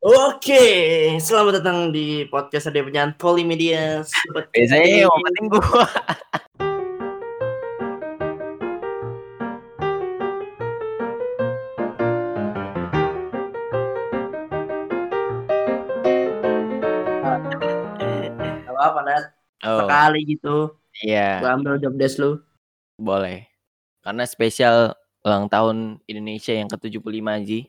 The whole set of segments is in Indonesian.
Oke, selamat datang di podcast Ade Penyan Polimedia. Biasanya yang penting gua. Gak Nat. Oh, Sekali gitu. iya, Gua ambil job desk lu. boleh. Karena spesial ulang tahun Indonesia yang ke-75, Ji.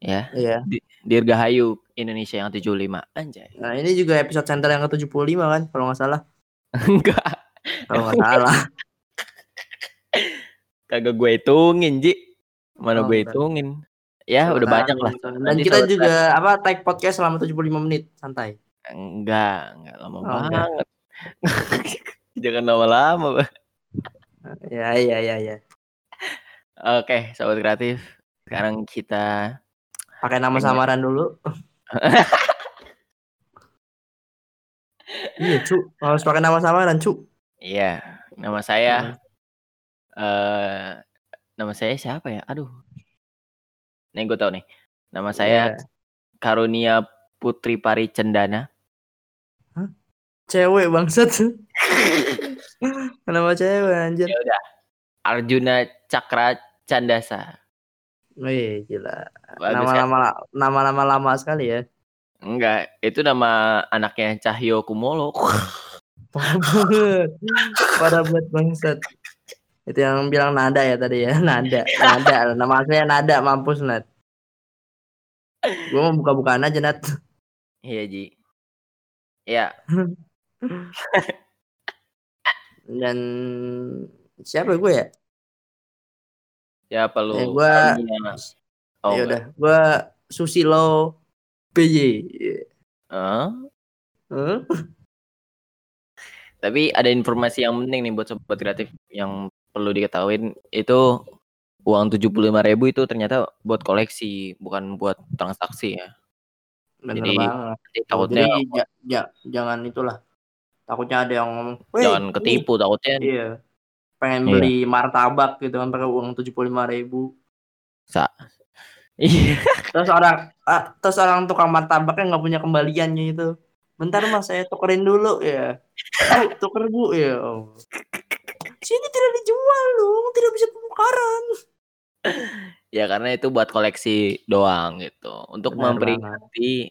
Ya, Iya. Di- Dirgahayu Indonesia yang 75. Anjay. Nah, ini juga episode center yang ke-75 kan, kalau nggak salah. Enggak, Kalau nggak salah. kagak gue hitungin, Ji. Mana Oh, gue hitungin. Ya, udah banyak lah. Dan Nanti kita sobat- juga apa tag podcast selama 75 menit, santai. Enggak, enggak lama Oh, enggak. banget. Jangan lama-lama. Ya, iya, iya, iya. Oke, sobat kreatif. Sekarang kita Pakai nama Pengen. samaran dulu. iya, cu. Harus pakai nama samaran, cu. Iya, nama saya eh nama saya siapa ya? Aduh. Nih gue tau nih. Nama saya Iya. Karunia Putri Pari Cendana. Cewek bangsat. Kenapa cewek anjir? Ya udah. Arjuna Cakra Candasa. Wih, gila. Nama-nama nama-nama lama sekali ya. Enggak, itu nama anaknya Cahyo Kumolo. Parah banget bangsat. Itu yang bilang nada ya tadi ya, nada. Nada. Nama aslinya nada mampus Nat. Gua mau buka-bukaan aja Nat. Iya, Ji. Iya, Dan siapa gue ya? Siapa lu? Eh, gua-. Oh, ya udah, gua Susilo PJ. Hah? Huh? Tapi ada informasi yang penting nih buat sobat kreatif yang perlu diketahuin itu uang 75.000 itu ternyata buat koleksi bukan buat transaksi ya. Bener Jadi, banget. Takutnya Jadi ja- ja- jangan itulah. Takutnya ada yang ngomong, "Weh, jangan ini ketipu takutnya Iya. Pengen Iya. beli martabak gitu kan pakai uang 75 ribu. sa. Iya. Terus orang ah, terus orang tukang martabaknya nggak punya kembaliannya itu. Bentar mas saya tukerin dulu ya. Oh, tuker bu ya. Sini tidak dijual dong, tidak bisa tukaran. ya karena itu buat koleksi doang gitu. Untuk Benar memperingati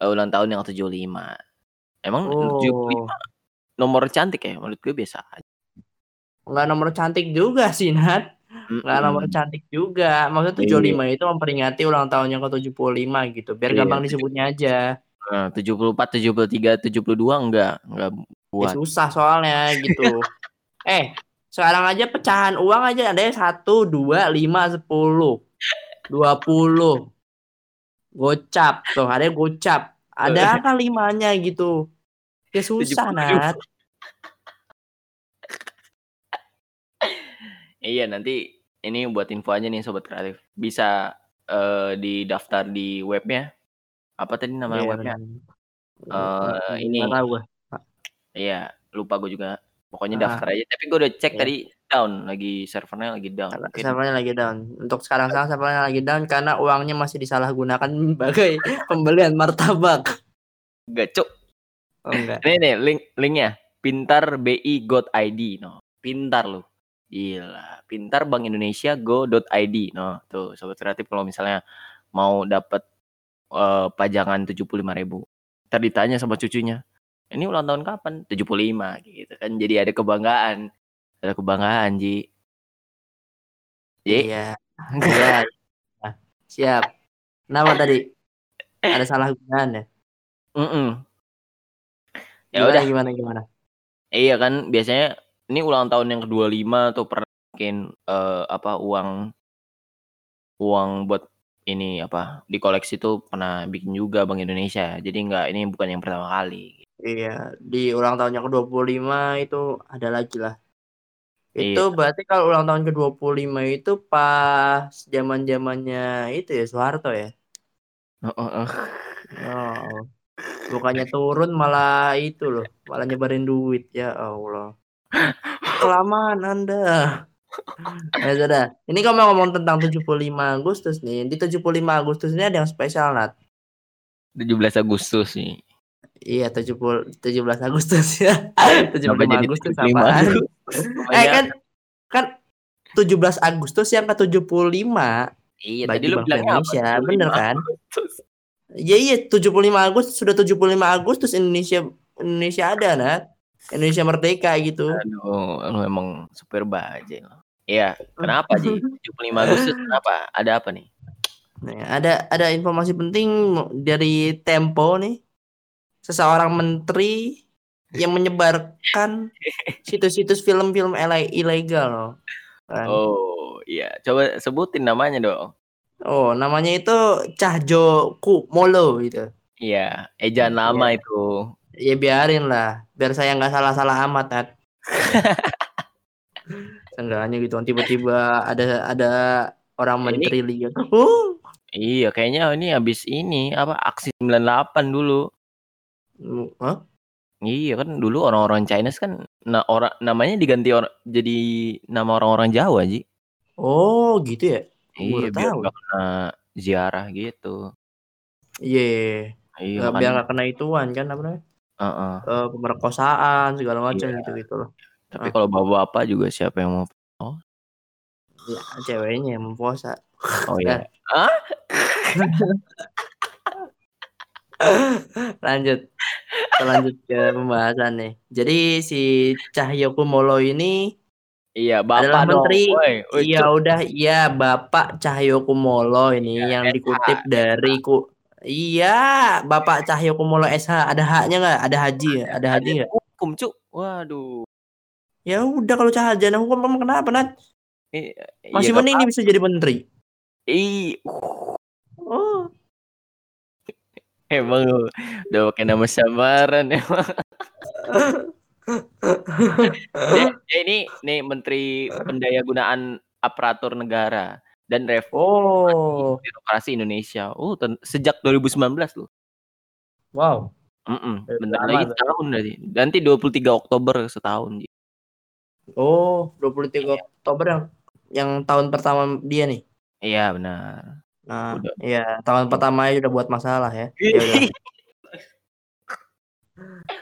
eh, ulang tahun yang 75. Emang Oh, 75 nomor cantik ya? Menurut gue biasa aja. Nggak nomor cantik juga sih Nat. Nggak nomor Mm-mm. cantik juga. Maksudnya 75 itu memperingati ulang tahun yang ke-75 gitu. Biar Iya, gampang disebutnya aja. Nah, 74, 73, 72 enggak, enggak Ya, buat. susah soalnya gitu. eh, sekarang aja pecahan uang aja ada satu, dua, lima, sepuluh, dua puluh. Gocap tuh, ada gocap. Ada kan limanya gitu. Ya susah 77. Nat. Iya nanti ini buat info aja nih sobat kreatif. Bisa eh, didaftar di webnya. Apa tadi nama Iya, webnya? benar. Eh, ini. Tahu gua. Iya lupa gue juga. Pokoknya Ah. daftar aja. Tapi gue udah cek Iya. tadi down lagi servernya lagi down. Mungkin servernya lagi down. Untuk sekarang sekarang servernya lagi down karena uangnya masih disalahgunakan sebagai pembelian martabak. enggak cuk. Oh enggak. Nih nih link linknya pintar bi got id no pintar lu gila pintar bank Indonesia go.id no tuh sobat kreatif kalau misalnya mau dapat eh, pajangan 75.000 ribu ntar ditanya sama cucunya ini ulang tahun kapan 75 gitu kan jadi ada kebanggaan ada kebanggaan Ji Ji Iya. Iya. Nah, Siap. Kenapa tadi? Ada salah gunaan ya? Mm-mm. ya Gimana, udah gimana gimana? iya kan biasanya ini ulang tahun yang ke-25 tuh pernah bikin eh, apa uang uang buat ini apa di koleksi tuh pernah bikin juga Bank Indonesia. Jadi enggak ini bukan yang pertama kali. Iya, di ulang tahun yang ke-25 itu ada lagi lah. Iya. Itu berarti kalau ulang tahun ke-25 itu pas zaman-zamannya itu ya Soeharto ya. Heeh. Oh. Bukannya turun malah itu loh, malah nyebarin duit ya Allah. Kelamaan Anda. Ya sudah. Ini kalau mau ngomong tentang 75 Agustus nih, di 75 Agustus ini ada yang spesial Nat. 17 Agustus nih. Iya, 70 17 Agustus ya. 75 jadi Agustus 75 apaan? Agustus? Eh kan kan 17 Agustus yang ke 75. Iya, bagi tadi lu apa? Indonesia, 75 bener kan? Iya iya 75 Agustus sudah 75 Agustus Indonesia Indonesia ada Nat. Indonesia merdeka gitu. Aduh, lu emang super baja. Iya, kenapa Ji? 75 Agustus kenapa? Ada apa nih? Nah, ada ada informasi penting dari Tempo nih. Seseorang menteri yang menyebarkan situs-situs film-film ilegal. Kan. Oh, iya. Coba sebutin namanya dong. Oh, namanya itu Cahjo Kumolo gitu. Iya, ejaan lama Iya. itu. Ya biarin lah, biar saya nggak salah-salah amat, Nat. Seenggaknya gitu, tiba-tiba ada ada orang Ini- menteri lihat. Oh, Iya, kayaknya ini habis ini apa aksi 98 dulu. Hah? Iya kan dulu orang-orang Chinese kan nah orang namanya diganti orang jadi nama orang-orang Jawa, Ji. Oh, gitu ya? Iya, Baru biar tahu. nggak kena ziarah gitu. Iya, Iya, nggak- biar makanya. nggak kena ituan kan apa namanya? Heeh. Eh, pemerkosaan segala macam Iya. gitu gitu loh. Tapi kalau bapak-bapak juga siapa yang mau Ya, ceweknya yang mempuasa. Oh iya. Lanjut. Kita lanjut ke pembahasan nih. Jadi si Cahyo Kumolo ini Iya, bapak adalah menteri. Iya udah iya Bapak Cahyo Kumolo ini Iya, yang SH, dikutip dari ku Iya, Bapak Cahyo Kumolo SH ada haknya nggak? Ada haji ya? Ada haji nggak? hukum, Cuk. Waduh. Ya udah kalau sarjana hukum emang kenapa Nat? I- Masih iya, mending dia bisa jadi menteri. Ih, Oh, emang udah pakai nama samaran emang. ya ini nih Menteri Pendayagunaan Aparatur Negara dan Reformasi oh, Birokrasi Indonesia. Oh, ten- sejak 2019 loh. wow. Mm-mm, Eh, bentar lama lagi setahun nanti. Nanti 23 Oktober setahun. Oh, 23 Oktober yang yang tahun pertama dia nih. Iya benar. Nah, Udah. iya, tahun pertama udah buat masalah ya. Ya.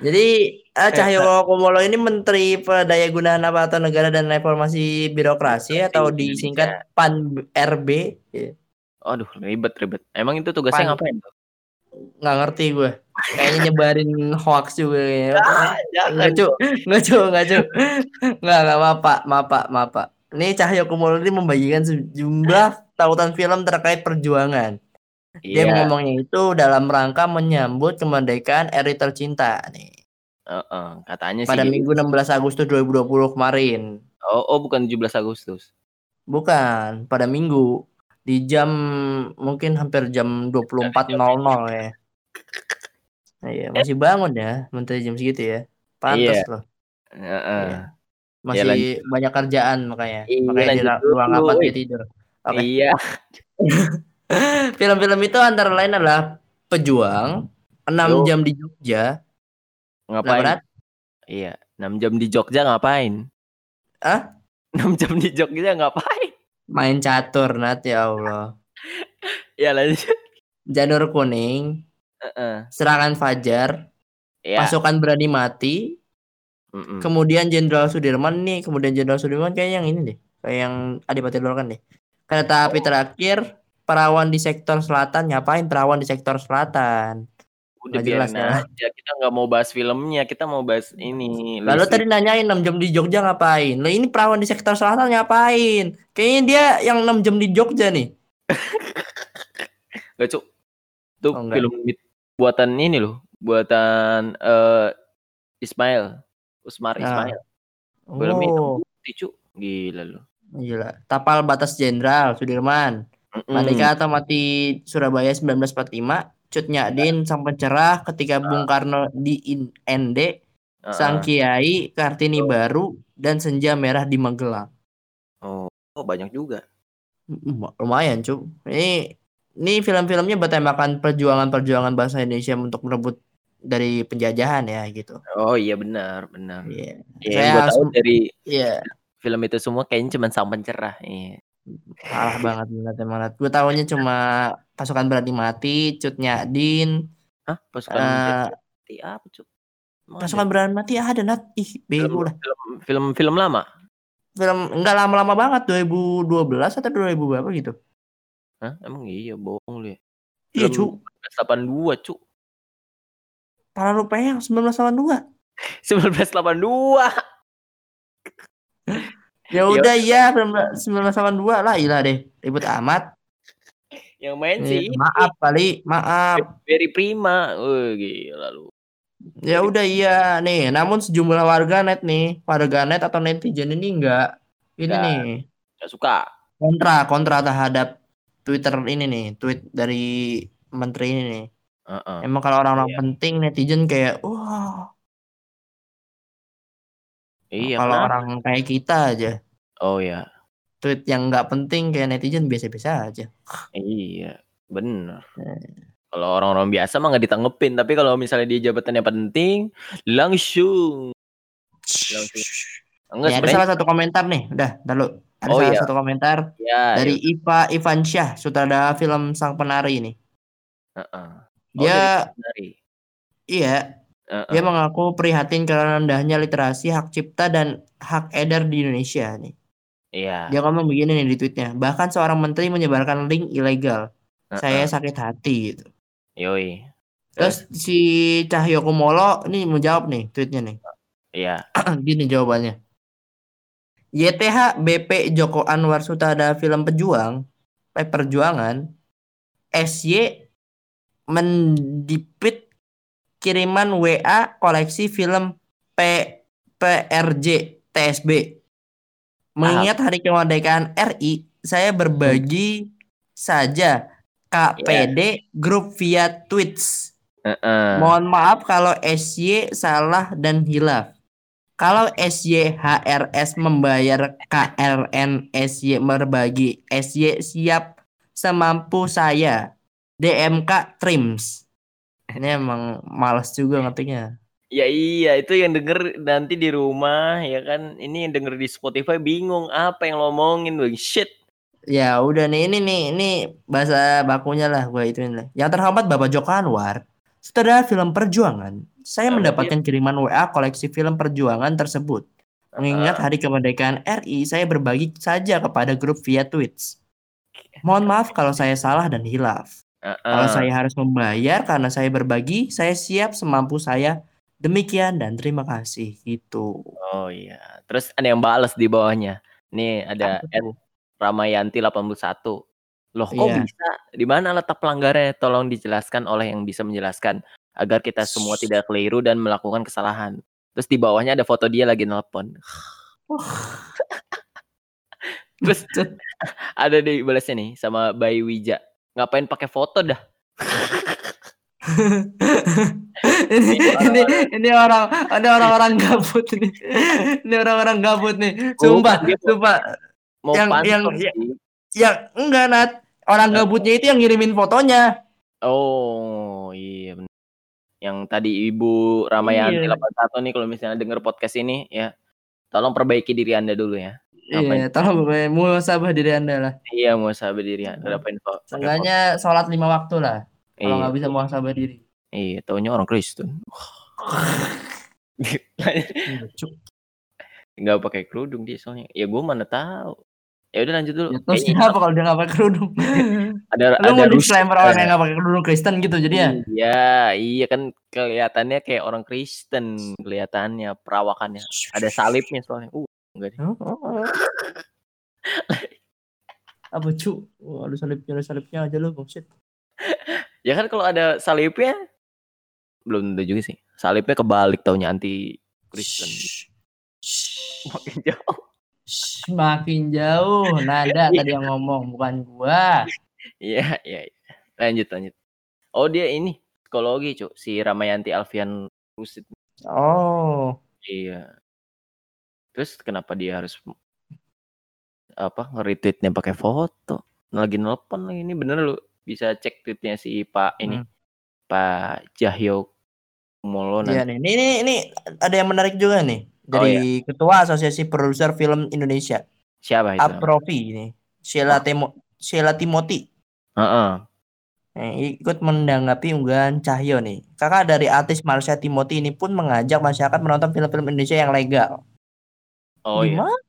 Jadi eh, Cahyo Kumolo ini Menteri Pendayagunaan Aparatur Negara dan Reformasi Birokrasi atau Indonesia. disingkat PAN RB. Ya, Aduh, ribet ribet. Emang itu tugasnya Pan- ngapain tuh? Nggak ngerti gue. Kayaknya nyebarin hoax juga ya. jangan. Nggak cu, nggak cu, nggak cu. Nggak, nggak maaf pak, maaf pak, maaf pak. Ini Cahyo Kumolo ini membagikan sejumlah tautan film terkait perjuangan. Dia Iya. ngomongnya itu dalam rangka menyambut kemerdekaan RI tercinta nih. Heeh, katanya sih. Pada. Minggu 16 Agustus 2020 kemarin. Oh, oh bukan 17 Agustus. Bukan, pada Minggu di jam mungkin hampir jam 24.00 ya. Iya, masih bangun ya menteri jam segitu ya. Pantas Iya. loh. Heeh. Iya. Masih banyak kerjaan makanya. Iya, makanya di ruang apa dia tidur. Oke. Iya. Film-film itu antara lain adalah Pejuang, 6 Yo. jam di Jogja, Ngapain? Berat? Iya, 6 jam di Jogja ngapain? Ah? 6 jam di Jogja ngapain? main catur Nat ya Allah. Ya lanjut. Janur kuning, Serangan fajar, Ya. pasukan berani mati, Mm-mm. kemudian Jenderal Sudirman nih, kemudian Jenderal Sudirman kayak yang ini deh, kayak yang Adipati Dolken deh. Kereta api terakhir, perawan di sektor selatan, ngapain perawan di sektor selatan? Udah jelas ya. aja. Kita nggak mau bahas filmnya, kita mau bahas ini. Lalu listrik. tadi nanyain 6 jam di Jogja ngapain? Lah ini perawan di sektor selatan ngapain? Kayaknya dia yang 6 jam di Jogja nih. Nggak, Cuk. Itu Oh, nggak. film buatan ini loh, buatan eh Ismail. Usmar Ah. Ismail. Film itu Oh, bukti, Cuk. Gila lu. gila. Tapal batas Jenderal Sudirman. Mm-mm. Merdeka atau mati Surabaya 1945. Cut Nyadin sang pencerah ketika Bung Karno di In- ND, Heeh. Sang Kiai, Kartini Baru, dan Senja Merah di Magelang. Oh, oh, banyak juga. Mm, Lumayan, Cuk. Ini ini film-filmnya bertemakan perjuangan-perjuangan bangsa Indonesia untuk merebut dari penjajahan ya gitu. Oh iya benar, benar. Iya. Ya, Saya yang gue tahu dari Iya, film itu semua kayaknya cuma sang pencerah. Iya. salah banget banget banget. Gue tahunya cuma pasukan berani mati, Cut Nyadin, Hah? Pasukan Eh, Mati apa, Cuk? Pasukan beran mati ada nat. Ih, film, bego lah. film, film film lama. Film enggak lama-lama banget 2012 atau 2000 berapa gitu. Hah? Emang iya bohong lu ya. Iya, cu. 82, Cuk. Para lupa yang 1982. 1982. Ya udah iya 1982 lah ilah deh. Ribut amat. Yang main Eh, sih maaf kali, maaf. Very Prima. Wah, gila lu. Ya udah iya nih, namun sejumlah warga net nih, warga net atau netizen ini enggak ini Nggak. nih Gak suka. kontra kontra terhadap Twitter ini nih, tweet dari menteri ini nih. Heeh. Emang kalau orang-orang Iya. penting netizen kayak wah, Iya, kalau kenapa? orang kayak kita aja Oh ya. tweet yang nggak penting kayak netizen biasa-biasa aja. Iya, bener. Eh. Kalau orang-orang biasa mah nggak ditanggepin, tapi kalau misalnya dia jabatannya penting, langsung. Langsung. Enggak Ya, ada salah satu komentar nih, udah, lalu ada Oh, salah iya. satu komentar Ya, dari Iva Ivansyah, sutradara film Sang Penari ini. Heeh. Oh, Dia iya, Heeh. Dia mengaku prihatin karena rendahnya literasi hak cipta dan hak edar di Indonesia nih. Iya. Dia ngomong begini nih di tweetnya. Bahkan seorang menteri menyebarkan link ilegal. Saya Heeh. sakit hati gitu. Yoi. Terus si Cahyo Kumolo ini menjawab nih tweetnya nih. Iya. Gini jawabannya. YTH BP Joko Anwar Sutradara film Pejuang, eh, Perjuangan, SY mendipit kiriman WA koleksi film P, PRJ TSB. Mengingat hari kemerdekaan RI, saya berbagi saja KPD grup via tweets. Heeh. Mohon maaf kalau SY salah dan hilaf. Kalau SY HRS membayar KRN SY berbagi SY siap semampu saya. DMK Trims. Ini emang males juga ngetiknya. Ya iya, itu yang denger nanti di rumah ya kan. Ini yang denger di Spotify bingung apa yang lo omongin bang. Shit. Ya udah nih ini nih ini bahasa bakunya lah gue itu lah. Yang terhormat Bapak Joko Anwar, setelah film Perjuangan, saya Apa mendapatkan kiriman WA koleksi film Perjuangan tersebut. Mengingat hari kemerdekaan RI, saya berbagi saja kepada grup via tweets. Mohon maaf kalau saya salah dan hilaf. Kalau saya harus membayar karena saya berbagi, saya siap semampu saya. Demikian dan terima kasih gitu. Oh iya. Terus ada yang balas di bawahnya. Nih ada tuh? Ramayanti 81. Loh kok Iya. bisa? Di mana letak pelanggarannya? Tolong dijelaskan oleh yang bisa menjelaskan agar kita semua tidak keliru dan melakukan kesalahan. Terus di bawahnya ada foto dia lagi nelpon. Terus ada di balasnya nih sama Bayi Wija. Ngapain pakai foto dah? ini ini ini orang ada orang-orang gabut nih. Ini orang-orang gabut nih. Sumpah, Bukan, dia mau- sumpah. Mau Yang- yang- sih. Ya enggak Nat. Orang gabutnya itu yang ngirimin fotonya. Oh iya bener. Yang tadi Ibu Ramayanti Iya. 81 nih kalau misalnya denger podcast ini ya tolong perbaiki diri Anda dulu ya. Iya, tolong gue muhasabah diri Anda lah. Iya mau sahabat diri Anda apa info? Seenggaknya sholat lima waktu lah. Kalau Iya, nggak bisa muhasabah diri. iya, taunya orang Kristen. Cuk. Nggak pakai kerudung dia soalnya. Ya gue mana tahu. Ya udah lanjut dulu. Ya, terus Kayaknya kenapa kalau dia nggak pakai kerudung? ada Lu ada mau disclaimer orang yang nggak pakai kerudung Kristen gitu jadi ya? Iya, iya kan kelihatannya kayak orang Kristen kelihatannya perawakannya. Ada salibnya soalnya. Uh, enggak deh. Apa cu? Oh, ada salibnya, ada salibnya aja lu bullshit. Ya kan kalau ada salibnya belum tentu juga sih. Salibnya kebalik taunya anti Kristen. Makin jauh. Shh, Makin jauh Nada tadi yang ngomong bukan gua. Iya, iya, iya. Lanjut, lanjut. Oh, dia ini psikologi, Cuk. Si Ramayanti Alfian Rusid. Oh, Iya. Terus kenapa dia harus apa nge-retweetnya pakai foto? Lagi nelpon lagi ini bener lu bisa cek tweetnya si Pak ini Hmm. Pak Jahyo Molo iya nih. Ini, ini, ini ada yang menarik juga nih Oh, dari Ketua Asosiasi Produser Film Indonesia, siapa itu? Aprofi ini, Sheila Temo, Sheila Timoti. Heeh. Eh, ikut menanggapi unggahan Cahyo nih. Kakak dari artis Marsha Timothy ini pun mengajak masyarakat menonton film-film Indonesia yang legal. Oh iya. Gimana?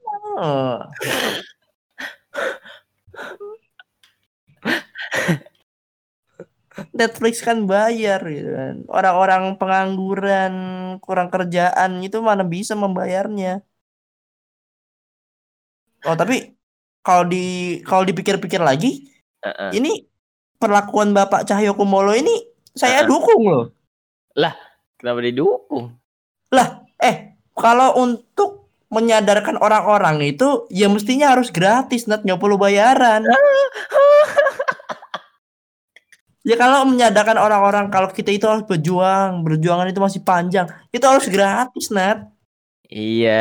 Netflix kan bayar gitu kan. Orang-orang pengangguran, kurang kerjaan itu mana bisa membayarnya. Oh, tapi kalau di kalau dipikir-pikir lagi, Heeh. ini perlakuan Bapak Cahyo Kumolo ini saya Heeh. dukung loh. Kenapa didukung? Lah, eh kalau untuk menyadarkan orang-orang itu ya mestinya harus gratis, Nat, nggak perlu bayaran. Ya kalau menyadarkan orang-orang kalau kita itu harus berjuang, berjuangan itu masih panjang, itu harus gratis, Nat. Iya,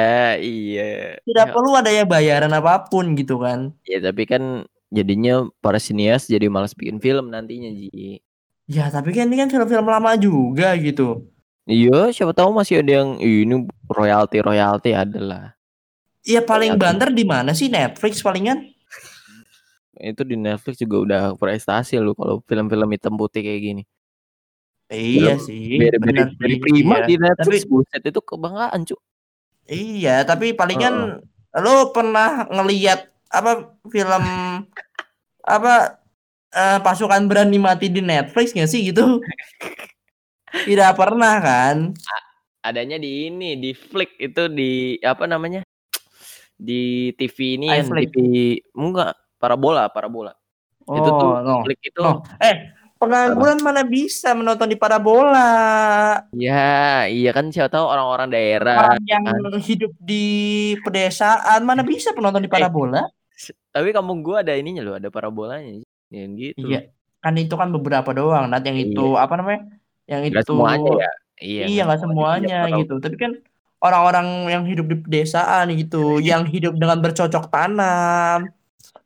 iya. Tidak Ya, perlu ada ya bayaran apa pun gitu kan. ya, tapi kan jadinya para sinias jadi malas bikin film nantinya, Ji. Ya, tapi kan ini kan film-film lama juga gitu. Iya, siapa tahu masih ada yang ini royalti royalti adalah. Ya paling Royalti. banter di mana sih Netflix palingan? Itu di Netflix juga udah prestasi lu kalau film-film hitam putih kayak gini. Iya Film sih, benar sih. prima Iya. di Tapi Netflix buset itu kebanggaan, Cuk. iya, tapi palingan lo pernah ngeliat apa film apa eh, pasukan berani mati di Netflix nggak sih gitu? Tidak pernah kan? Adanya di ini, di Flick itu di apa namanya? Di TV ini yang. TV enggak, parabola, parabola. Itu tuh Oh, no. Flick itu No. Eh, pengangguran mana bisa menonton di parabola? ya, iya kan siapa tahu orang-orang daerah Orang yang kan. hidup di pedesaan mana bisa penonton di Eh, parabola? tapi kampung gua ada ininya loh, ada parabolanya. Yang gitu. Iya, kan itu kan beberapa doang, Nat. Yang itu Iya. apa namanya? Yang Enggak itu semuanya ya. Iya, iya nggak semuanya tahu. gitu. Tapi kan orang-orang yang hidup di pedesaan gitu, yang hidup dengan bercocok tanam,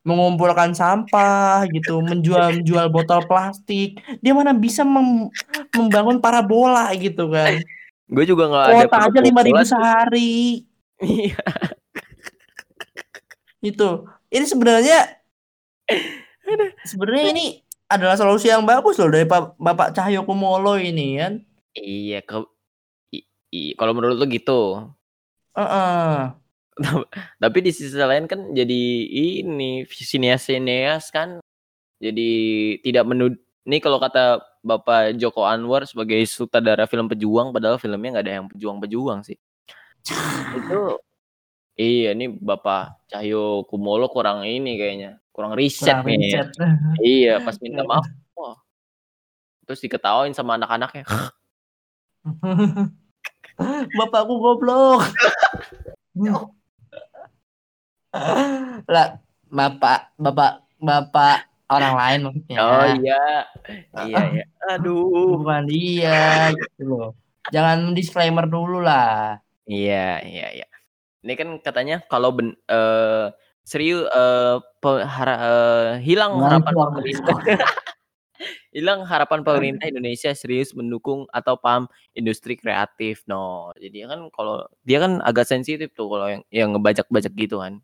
mengumpulkan sampah gitu, menjual-jual botol plastik, dia mana bisa mem- membangun parabola gitu kan? Gue juga nggak ada Kuota aja lima ribu sehari. Iya. Itu. Ini sebenarnya sebenarnya ini adalah solusi yang bagus loh dari Pa- Bapak Cahyo Kumolo ini kan. Iya, ke kalau menurut lu gitu. Heeh. Tapi di sisi lain kan jadi ini sinias-sinias kan jadi tidak menud ini kalau kata Bapak Joko Anwar sebagai sutradara film pejuang padahal filmnya nggak ada yang pejuang-pejuang sih. Itu iya ini Bapak Cahyo Kumolo kurang ini kayaknya, kurang riset Kurang nih. riset. Iya, pas minta maaf, wah. Terus diketawain sama anak-anaknya. Bapakku goblok. lah, bapak, bapak, bapak orang lain maksudnya. Oh iya. Iya ya. Aduh. Bukan dia gitu loh. Jangan disclaimer dulu lah. Iya, iya, iya. Ini kan katanya kalau ben, eh, serius eh, hara- eh, hilang harapan pemerintah. hilang harapan pemerintah Indonesia serius mendukung atau paham industri kreatif. No, jadi kan kalau dia kan agak sensitif tuh kalau yang yang ngebajak-bajak gitu kan.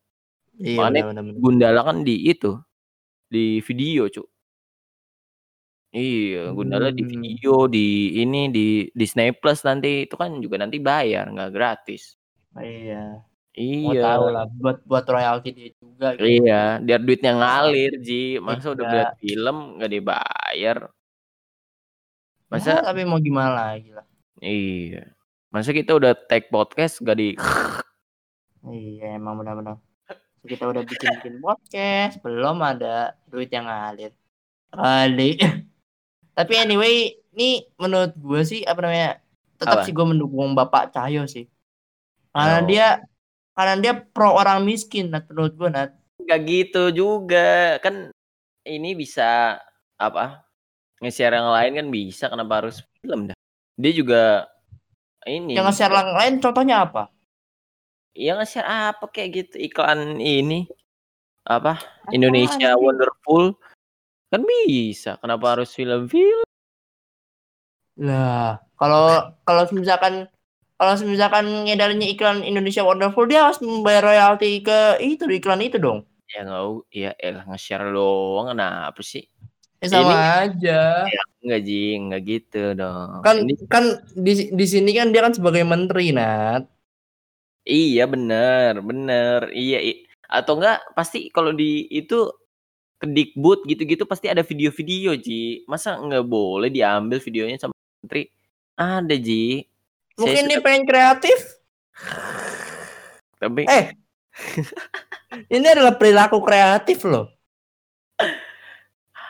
Iya Makanya. Gundala kan di itu di video, Cuk. Iya, Gundala di Hmm. video di ini di Disney Plus nanti itu kan juga nanti bayar, nggak gratis. Iya. Mau Iya. tahu lah buat buat royalti dia juga gitu. Iya, biar duitnya ngalir, Ji. Masa udah Iya. buat film nggak dibayar? Ya, Masa tapi mau gimana lagi lah. iya. Masa kita udah take podcast gak di Iya emang benar-benar. Kita udah bikin-bikin podcast, belum ada duit yang ngalir. Kali. Tapi anyway, ini menurut gue sih apa namanya? Tetap Apa? sih gue mendukung Bapak Cahyo sih. Karena Oh. dia karena dia pro orang miskin, Nat, menurut gue, Nat. Gak gitu juga. Kan ini bisa apa? Nge-share yang lain kan bisa, kenapa harus film dah? Dia juga ini. Yang nge-share yang lain contohnya apa? Iya nge-share apa kayak gitu iklan ini apa Apaan Indonesia? Wonderful kan bisa kenapa harus film-film Lah, kalau kalau misalkan kalau misalkan ngedarinnya iklan Indonesia Wonderful dia harus membayar royalti ke itu iklan itu dong. ya nggak ya elah nge-share doang kenapa sih Ya sama Ini- aja. Ya, enggak Ji, enggak gitu dong. Kan Ini kan di di sini kan dia kan sebagai menteri, Nat. Iya bener, bener. Iya, i- atau enggak pasti kalau di itu kedikbud gitu-gitu pasti ada video-video Ji. Masa enggak boleh diambil videonya sama menteri? Ada Ji. Mungkin dia sudah- pengen kreatif. tapi Eh. ini adalah perilaku kreatif loh.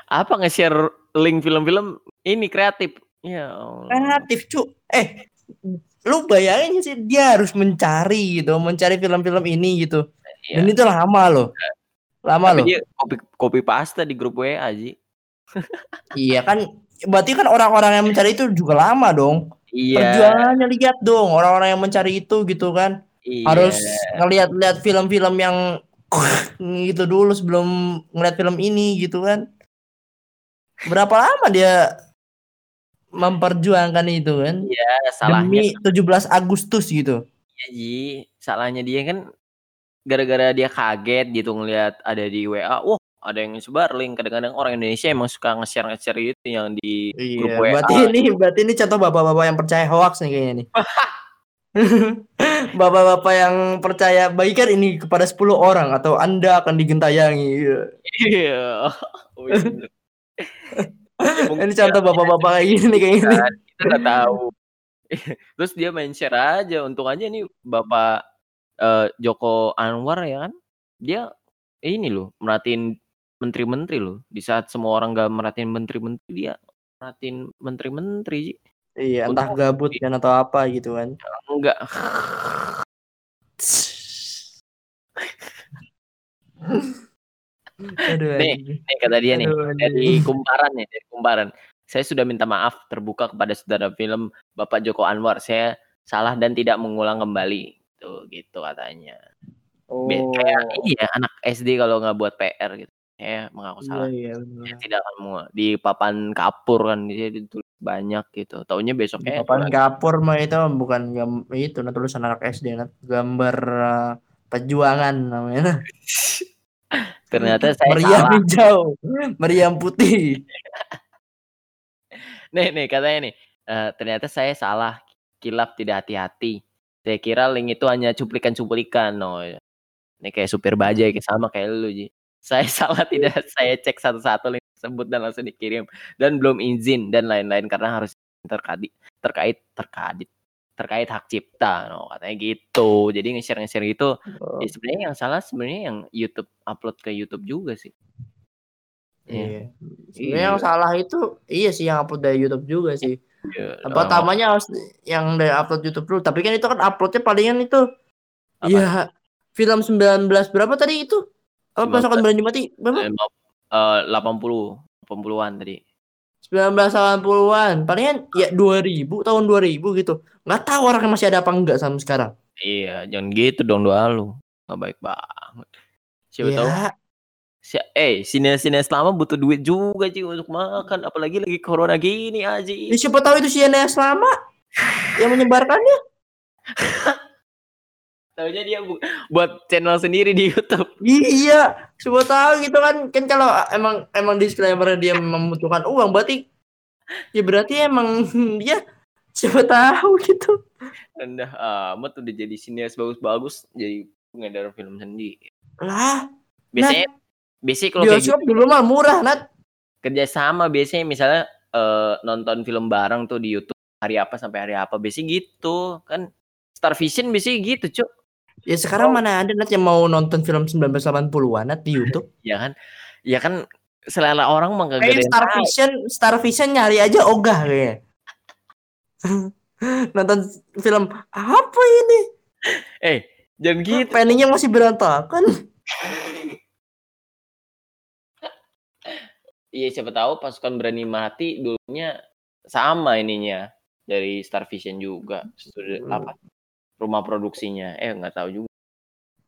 apa nge-share link film-film ini kreatif? Ya Allah. Kreatif, cu. Eh, lu bayangin sih dia harus mencari gitu, mencari film-film ini gitu. Iya. Dan itu lama loh. Lama Tapi loh. dia copy copy paste di grup WA Ji. Iya kan berarti kan orang-orang yang mencari itu juga lama dong. Iya. Perjuangannya lihat dong orang-orang yang mencari itu gitu kan. iya. Harus ngeliat-liat film-film yang gitu dulu sebelum ngeliat film ini gitu kan. Berapa lama dia memperjuangkan itu kan? Iya, salahnya Demi 17 Agustus gitu. Iya, Ji. Salahnya dia kan gara-gara dia kaget gitu ngelihat ada di WA. Wah, ada yang sebar link. Kadang-kadang orang Indonesia emang suka nge-share nge-share itu yang di grup WA. Iya, berarti ini berarti ini contoh bapak-bapak yang percaya hoax nih kayaknya nih. Bapak-bapak yang percaya bagikan ini kepada 10 orang atau Anda akan digentayangi. Iya. Ya, mungkin Ini contoh bapak-bapak kayak gini nih kayak gini. kan, kita nggak tahu. Terus dia main share aja. Untung aja nih Bapak eh, Joko Anwar ya kan. Dia ini loh merhatiin menteri-menteri loh. Di saat semua orang gak merhatiin menteri-menteri dia merhatiin menteri-menteri. Iya, entah gabut kan atau apa gitu kan. Enggak. Aduh, Nih. Nih kata dia nih Aduh, dari kumparan nih dari kumparan. Saya sudah minta maaf terbuka kepada saudara film Bapak Joko Anwar. Saya salah dan tidak mengulang kembali. Tuh gitu katanya. Oh, Kayak ini ya anak SD kalau nggak buat PR gitu. Saya mengaku iya salah. iya Saya benar. tidak akan mau di papan kapur kan dia ditulis banyak gitu. Taunya Di besoknya papan kapur mah itu bukan gam- itu nah tulisan anak SD nah. gambar uh, perjuangan namanya. ternyata saya Meriam salah. hijau, meriam putih. Nih nih katanya nih. eh, ternyata saya salah. Kilap tidak hati-hati. Saya kira link itu hanya cuplikan-cuplikan. No. Ini kayak supir bajai kayak sama kayak lu Ji. Saya salah tidak saya cek satu-satu link tersebut dan langsung dikirim dan belum izin dan lain-lain karena harus terkait terkait terkait terkait hak cipta no katanya gitu jadi nge-share nge-share gitu Oh, ya sebenarnya yang salah sebenarnya yang YouTube upload ke YouTube juga sih iya. Iya. Sebenarnya yang salah itu iya sih yang upload dari YouTube juga sih. Iya, Apa tamanya harus yang dari upload YouTube dulu. Tapi kan itu kan uploadnya palingan itu. Apa? Iya. Film 19 berapa tadi itu? Apa 19. pasukan berani mati? Berapa? eh, 80 80-an tadi 1980-an. Palingan ya 2000 tahun 2000 gitu. Nggak tahu orangnya masih ada apa enggak sampai sekarang. iya jangan gitu dong doa lu nggak baik banget siapa tahu Ya, si eh sines-sines lama butuh duit juga sih untuk makan apalagi lagi corona gini ya aja siapa tahu itu si Enes lama yang menyebarkannya. Tahunya dia bu- buat channel sendiri di YouTube. Iya, siapa tahu gitu kan. Kan kalau emang emang disclaimer dia membutuhkan uang berarti ya berarti emang dia siapa tahu gitu. Rendah amat udah jadi sinias bagus-bagus jadi pengedar film sendiri. Lah, Biasanya biasanya kalau kayak gitu, dulu mah murah, Nat. kerja sama biasanya misalnya eh, nonton film bareng tuh di YouTube hari apa sampai hari apa biasanya gitu kan Star Vision biasanya gitu cuk Ya sekarang mana ada Nat yang mau nonton film 1980-an Nat di YouTube? ya kan ya kan selera orang mah kagak yang Star. Vision, Star Vision nyari aja ogah kayaknya. nonton film apa ini? eh jangan gitu Planningnya masih berantakan. iya siapa tahu pasukan berani mati dulunya sama ininya dari Star Vision juga Studio- Hmm. apa rumah produksinya. Eh nggak tahu juga.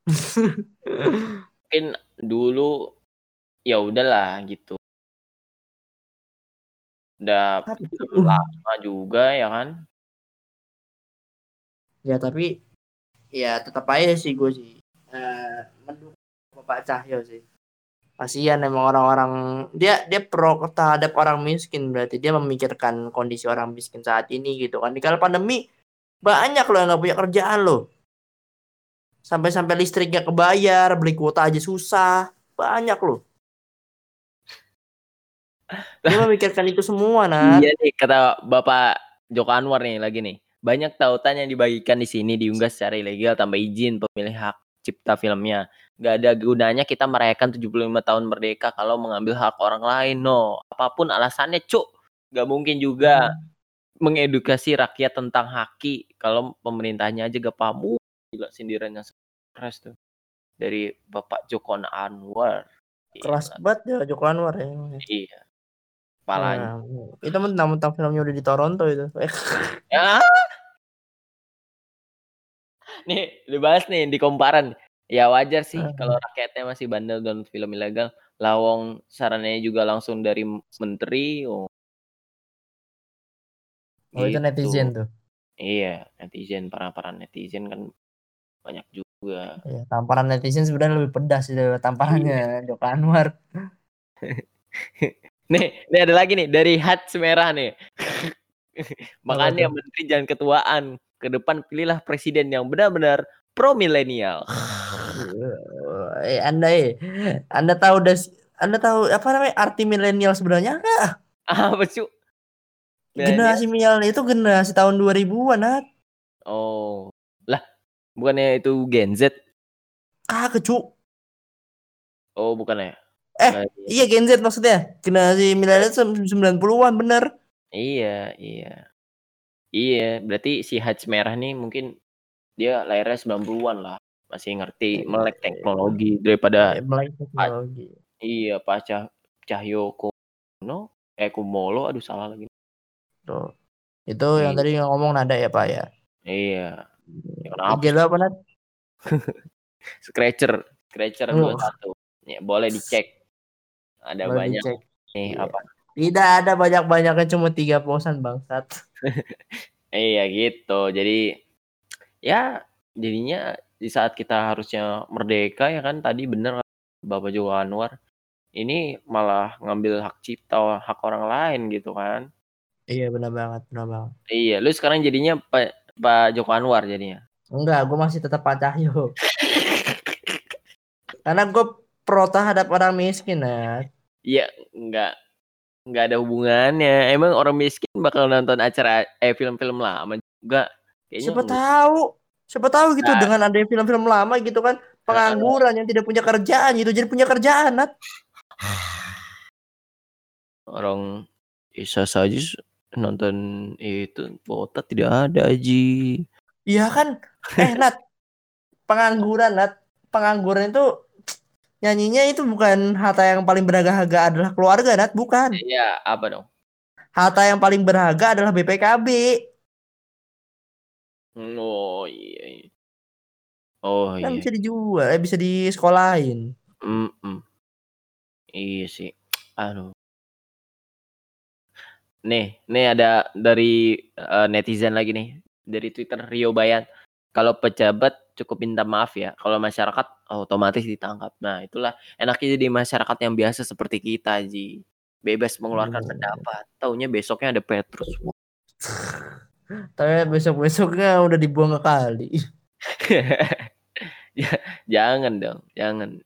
Mungkin dulu ya udahlah gitu. Udah lama juga ya kan? Ya tapi ya tetap aja sih gue sih eh, mendukung Bapak Cahyo sih. kasihan emang orang-orang dia dia pro terhadap orang miskin berarti. Dia memikirkan kondisi orang miskin saat ini gitu kan. Di kala pandemi banyak loh yang nggak punya kerjaan loh sampai-sampai listriknya kebayar beli kuota aja susah banyak loh dia memikirkan itu semua nah Iya nih kata Bapak Joko Anwar nih lagi nih. Banyak tautan yang dibagikan di sini diunggah secara ilegal tanpa izin pemilik hak cipta filmnya. Gak ada gunanya kita merayakan 75 tahun merdeka kalau mengambil hak orang lain. No, apa pun alasannya, cuk. Gak mungkin juga mengedukasi rakyat tentang haki kalau pemerintahnya aja gak paham. Uh, Gila sindirannya keras tuh. Dari Bapak Joko Anwar. keras Gila. banget ya Joko Anwar ya Iya. Palanya. Nah, itu mentang-mentang filmnya udah di Toronto itu Eh, Ya. Nih, dibahas nih di komparan. Ya wajar sih Ah. kalau rakyatnya masih bandel dan film ilegal. Lawong sarannya juga langsung dari menteri. Oh, oh itu gitu. netizen tuh Iya, netizen para-para netizen kan banyak juga. ya, tamparan netizen sebenarnya lebih pedas itu tamparannya Joko Anwar Nih, nih ada lagi nih dari Hats Merah nih. Makanya menteri jangan ketuaan. Ke depan pilihlah presiden yang benar-benar pro milenial. eh, anda eh anda tahu das anda tahu apa namanya arti milenial sebenarnya Apa sih? Generasi milenial itu generasi tahun 2000-an Nat. Oh. Lah, bukannya itu Gen Z? kagak cu Oh, bukan ya? Eh, Nah, iya Gen Z maksudnya generasi milenial itu 90-an bener Iya, iya. Iya, berarti si Haj Merah nih mungkin dia lahirnya 90-an lah. Masih ngerti melek teknologi daripada melek teknologi iya Pak Cah Cahyo Kuno eh Kumolo aduh salah lagi. Tuh itu yang Iya. tadi yang ngomong nada ya pak ya Iya, Ya, kenapa? IG lu apa Nat? Scratcher, Scratcher Oh. 21. Ya, boleh dicek. Ada Boleh banyak dicek. nih Iya. apa? tidak ada banyak-banyaknya cuma tiga posan bangsat Iya gitu. Jadi ya jadinya di saat kita harusnya merdeka ya kan tadi bener Bapak Joko Anwar ini malah ngambil hak cipta hak orang lain gitu kan. Iya benar banget benar banget Iya, lu sekarang jadinya Pak Pak Joko Anwar jadinya. enggak gue masih tetap Pak Cahyo karena gue pro terhadap orang miskin Nat. Iya, enggak enggak ada hubungannya. Emang orang miskin bakal nonton acara eh film-film lama juga. Kayaknya siapa enggak. tahu siapa tahu gitu Nah. dengan ada film-film lama gitu kan pengangguran yang tidak punya kerjaan gitu jadi punya kerjaan Nat. orang bisa saja s- nonton itu kuota tidak ada Aji. iya kan eh Nat pengangguran Nat pengangguran itu nyanyinya itu bukan harta yang paling berharga adalah keluarga Nat bukan Iya, apa dong? harta yang paling berharga adalah BPKB Oh iya. iya. Oh kan iya. bisa dijual eh, bisa disekolahin Mm-mm. Iya sih. Aduh. Nih, nih ada dari eh, netizen lagi nih dari Twitter Rio Bayan. Kalau pejabat cukup minta maaf ya. Kalau masyarakat otomatis ditangkap. Nah, itulah enaknya jadi masyarakat yang biasa seperti kita, Ji. Bebas mengeluarkan Hmm. pendapat. Taunya besoknya ada Petrus. tapi besok besoknya udah dibuang ke kali Ja- jangan dong, jangan.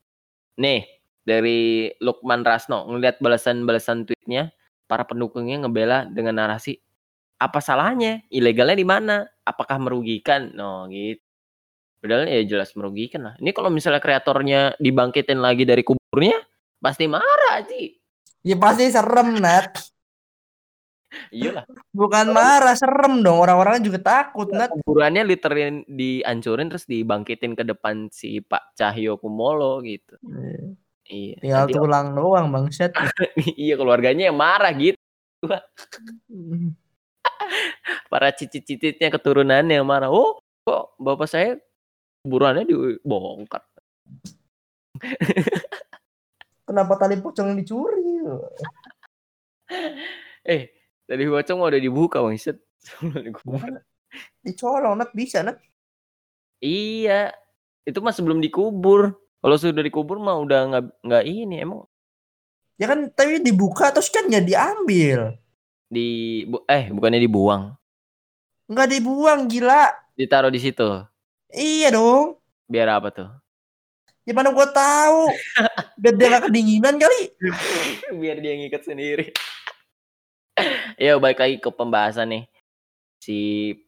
Nih, dari Lukman Rasno ngelihat balasan-balasan tweetnya, para pendukungnya ngebela dengan narasi apa salahnya? Ilegalnya di mana? Apakah merugikan? No, gitu. Padahal ya jelas merugikan lah. Ini kalau misalnya kreatornya dibangkitin lagi dari kuburnya, pasti marah sih. ya pasti serem Nat Iyalah, bukan marah serem dong orang-orang juga takut Nat kuburannya literin dihancurin terus dibangkitin ke depan si Pak Cahyo Kumolo gitu. Iya. tinggal nanti- tulang doang bangsat iya keluarganya yang marah gitu. para cicit-cicitnya keturunannya yang marah. Oh, kok bapak saya kuburannya dibongkar. kenapa tali pocong yang dicuri Eh, tadi bocong mau udah dibuka bang Set. dicolong Nat bisa Nat iya, itu mah sebelum dikubur. Kalau sudah dikubur mah udah nggak nggak ini emang Ya kan tapi dibuka terus kan ya diambil. di bu- eh bukannya dibuang, Nggak dibuang gila. ditaruh di situ. Iya dong. Biar apa tuh? Ya mana gua tahu. Biar dia nggak kedinginan kali. Biar dia ngikat sendiri. ya balik lagi ke pembahasan nih si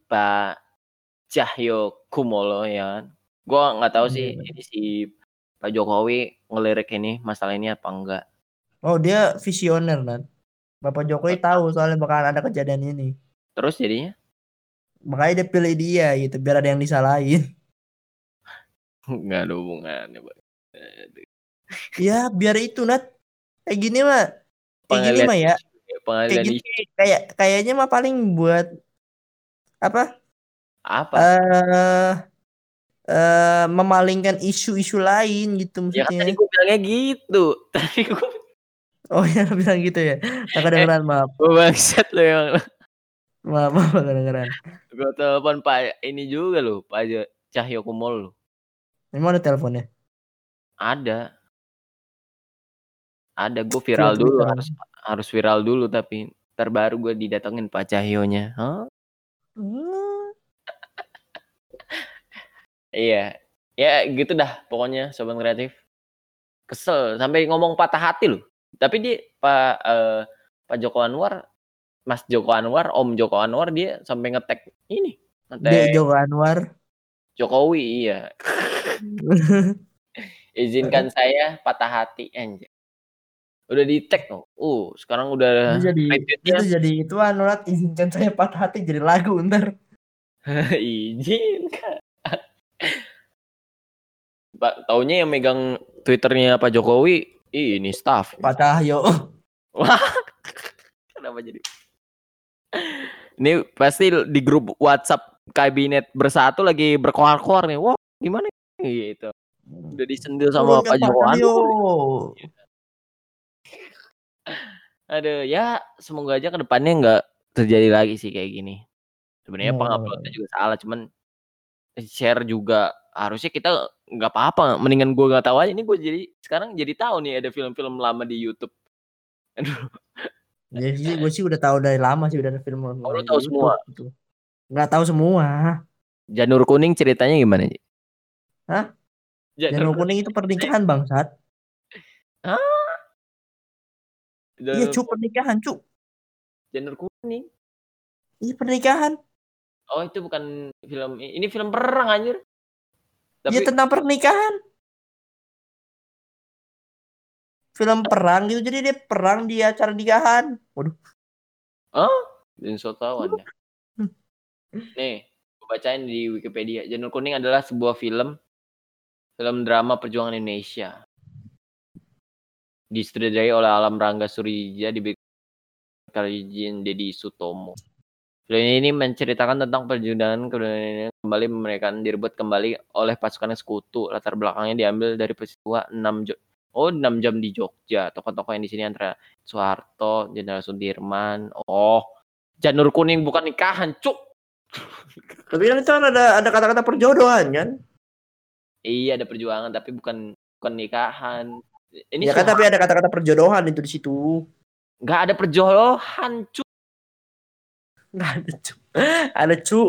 Pak Cahyo Kumolo ya. kan. Gua nggak tahu sih Hmm. ini si Pak Jokowi ngelirik ini masalah ini apa enggak. Oh dia visioner kan. Bapak Jokowi tahu soalnya bakalan ada kejadian ini. Terus jadinya Makanya dia pilih dia gitu biar ada yang disalahin. nggak ada hubungannya. Bang. Ya biar itu Nat. Kayak gini mah. Kayak gini mah ya. ya, Kayak gini kayak kayaknya mah paling buat apa? apa? Eh eh memalingkan isu-isu lain gitu ya kan maksudnya. tadi gue bilangnya gitu. Tadi gue Oh ya bilang gitu ya. Tak kedengeran maaf. gue bangsat lo yang Maaf maaf kedengeran. gue telepon Pak ini juga lo Pak Jo- Cahyo Kumolo lo. Memang ada teleponnya. Ada. Ada gue viral dulu harus harus viral dulu tapi terbaru gue didatengin Pak Cahyonya. Hah? Hmm. Iya. Ya gitu dah pokoknya sobat kreatif. Kesel sampai ngomong patah hati loh. Tapi dia Pak eh, Pak Joko Anwar Mas Joko Anwar, Om Joko Anwar dia sampai ngetek ini. Dia Ngetek Joko Anwar. Jokowi iya. Izinkan saya patah hati anjir. Udah di tag loh. Uh, sekarang udah itu jadi itu jadi itu anulat izinkan saya patah hati jadi lagu ntar. izinkan. Pak, taunya yang megang Twitternya Pak Jokowi ini staff. Patah yo. Wah, kenapa jadi? Ini pasti di grup WhatsApp kabinet bersatu lagi berkoar-koar nih. Wah, gimana gitu. Udah disendil sama Pak Joko Anwar. Aduh, ya semoga aja ke depannya nggak terjadi lagi sih kayak gini. Sebenarnya Hmm. penguploadnya juga salah, cuman share juga harusnya kita nggak apa-apa. Mendingan gue nggak tahu aja. Ini gue jadi sekarang jadi tahu nih ada film-film lama di YouTube. Aduh, Ya sih gue sih udah tahu dari lama sih udah ada film Oh, lu di tahu YouTube semua? gitu. Nggak tahu semua. Janur kuning ceritanya gimana sih? Hah? Janur, Janur kuning itu pernikahan bangsat. Janur, Iya cu pernikahan cu. Janur kuning. Iya pernikahan. Oh itu bukan film ini film perang anjir. Tapi Iya tentang pernikahan. Film perang gitu jadi dia perang di acara nikahan. Waduh. dan so tau Anda. Hmm. Nih, gue bacain di Wikipedia. Janur kuning adalah sebuah film film drama perjuangan Indonesia. Disutradarai oleh Alam Rangga Surija di Karijin Dedi Sutomo. Film ini menceritakan tentang perjuangan kemudian kembali mereka direbut kembali oleh pasukan sekutu. Latar belakangnya diambil dari peristiwa 6 Jo- Oh, 6 jam di Jogja. Tokoh-tokoh yang di sini antara Soeharto, Jenderal Sudirman. Oh, Janur kuning bukan nikahan, cuk. Tapi kan itu kan ada ada kata-kata perjodohan kan? Iya, ada perjuangan tapi bukan bukan nikahan. Ini ya kan tapi ada kata-kata perjodohan itu di situ. nggak ada perjodohan, cuk. Nggak ada cu. Ada cu.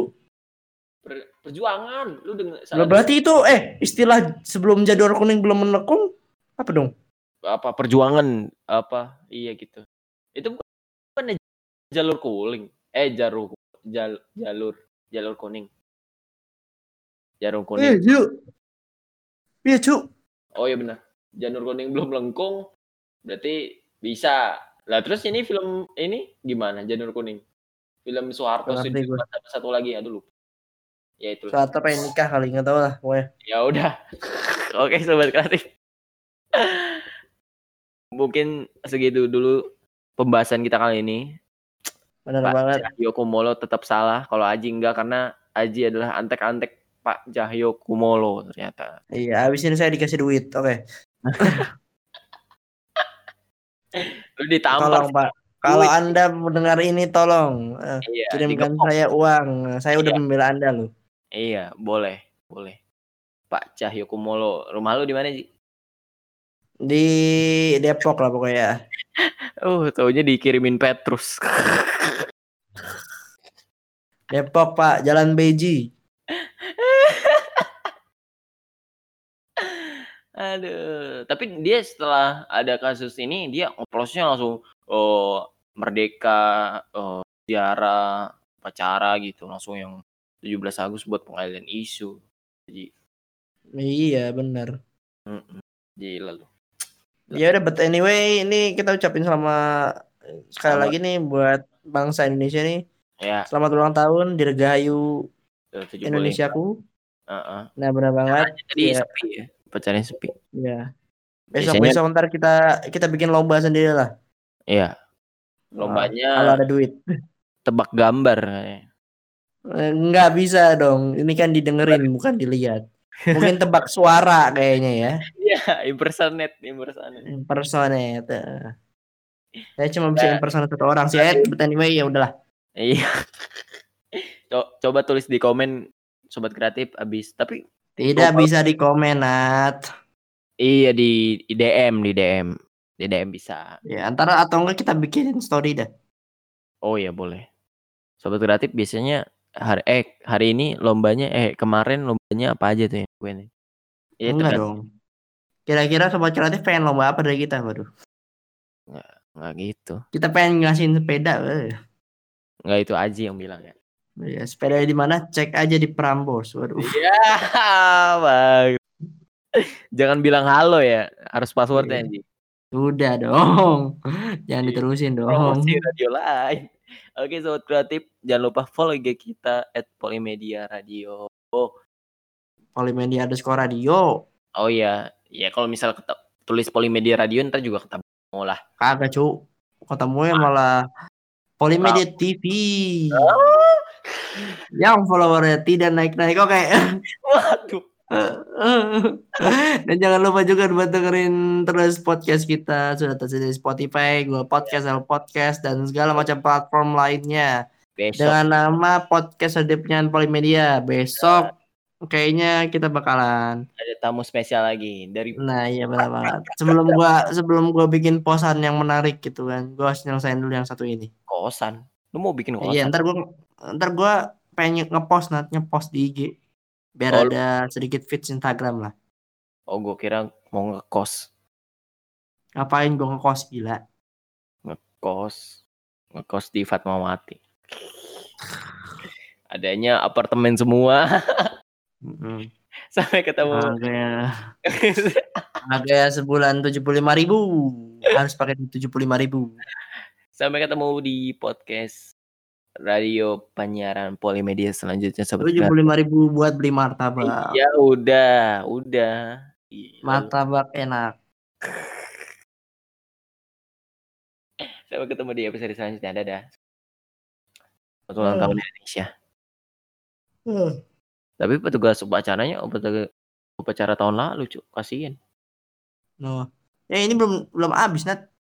Per- perjuangan. Lu dengan Lah, berarti itu eh istilah sebelum jadwal kuning belum menekung apa dong? apa perjuangan apa iya gitu. Itu bukan, bukan jalur kuning. Eh, jalur jal, jalur jalur kuning. Jalur Iya, kuning. cu. Iya, cu. Oh iya benar. Janur kuning belum lengkung. Berarti bisa. Lah terus ini film ini gimana? Janur kuning. Film Soeharto gue. sama satu lagi aduh lupa. Ya itu. Soalnya pengen nikah kali nggak tahu lah pokoknya. Ya udah. Oke sobat kreatif. Mungkin segitu dulu pembahasan kita kali ini. Benar Pak banget. Cahyo Kumolo tetap salah. Kalau Aji enggak karena Aji adalah antek-antek Pak Cahyo Kumolo ternyata. Iya, habis ini saya dikasih duit. Oke. Lu ditampar. Tolong, Pak. Kalau Anda mendengar ini tolong eh, Iya, kirimkan digepok. saya uang. Saya udah Iya. membela Anda loh. Iya, boleh, boleh. Pak Cahyokumolo. Rumah lu di mana sih? Di Depok lah pokoknya. Oh, taunya dikirimin Petrus. Depok Pak, Jalan Beji. Aduh, tapi dia setelah ada kasus ini dia oplosnya langsung oh merdeka, oh ziarah, pacara gitu, langsung yang 17 Agustus buat pengalian isu. Jadi Iya benar. gila lu. Ya udah, but anyway, ini kita ucapin sama sekali Selamat. lagi nih buat bangsa Indonesia nih. Ya, Selamat ulang tahun, dirgahayu tuh, 75. Indonesiaku. Heeh. Nah benar banget. Tadi Ya, sepi ya, pacarnya sepi. ya. Besok Biasanya besok ntar kita kita bikin lomba sendiri lah. Iya, Kalau lombanya ada duit. tebak gambar. Eh, Nggak bisa dong. Ini kan didengerin bukan dilihat. Mungkin tebak suara kayaknya ya. Iya, impersonate, impersonate. Impersonate. eh. Saya cuma bisa Ya. impersonate satu orang sih. Eh, but anyway ya udahlah. Iya. Co- Coba tulis di komen sobat kreatif abis tapi Tidak bisa di komen, Nat. iya di, di DM di DM di DM bisa. Ya, antara atau enggak kita bikin story dah. Oh ya boleh. Sobat kreatif biasanya hari eh hari ini lombanya eh kemarin lombanya apa aja tuh ya gue nih. Iya enggak dong. Kira-kira sobat kreatif pengen lomba apa dari kita, waduh. Nggak gitu. Kita pengen ngasihin sepeda. eh. Nggak itu Aji yang bilang ya. Ya, sepeda di mana? Cek aja di Prambors. Waduh. Iya, bang. Jangan bilang halo ya, harus passwordnya. Ji. Udah dong. Jangan diterusin dong. Promosi radio lain. Oke, sobat kreatif, jangan lupa follow IG kita at Polimedia Radio. Polimedia underscore radio. Oh iya, ya kalau misal keta- tulis Polimedia Radio ntar juga ketemu lah. Kagak, cu. Ketemu ya malah Polimedia TV. Yang followernya tidak naik-naik. Oke. Waduh. Dan jangan lupa juga buat dengerin terus podcast kita sudah tersedia di Spotify, Google Podcast, Apple Podcast, dan segala macam platform lainnya Besok dengan nama podcast Sedepnyan Polimedia. Besok kayaknya kita bakalan. ada tamu spesial lagi dari Nah iya benar banget. Sebelum gua sebelum gua bikin posan yang menarik gitu kan, gua harus nyelesain dulu yang satu ini. kosan. Lu mau bikin kosan? Iya ntar gua ntar gua pengen ngepost nat ngepost di IG biar Oh, ada sedikit feeds Instagram lah. Oh, gue kira mau ngekos. Ngapain gua ngekos gila? Ngekos. Ngekos di Fatmawati. Adanya apartemen semua. Mm-mm. Sampai ketemu. Harganya harganya sebulan tujuh puluh lima ribu harus pakai tujuh puluh lima ribu. Sampai ketemu di podcast radio penyiaran Polimedia selanjutnya sobat Tujuh puluh lima ribu buat beli martabak. Ya udah, udah. Iya, Martabak enak. Sampai ketemu di episode selanjutnya. Dadah. Selamat ulang tahun Indonesia. Tapi petugas upacaranya upacara, upacara tahun lalu, Cuk. Kasihin. No. Ya ini belum belum habis Nat.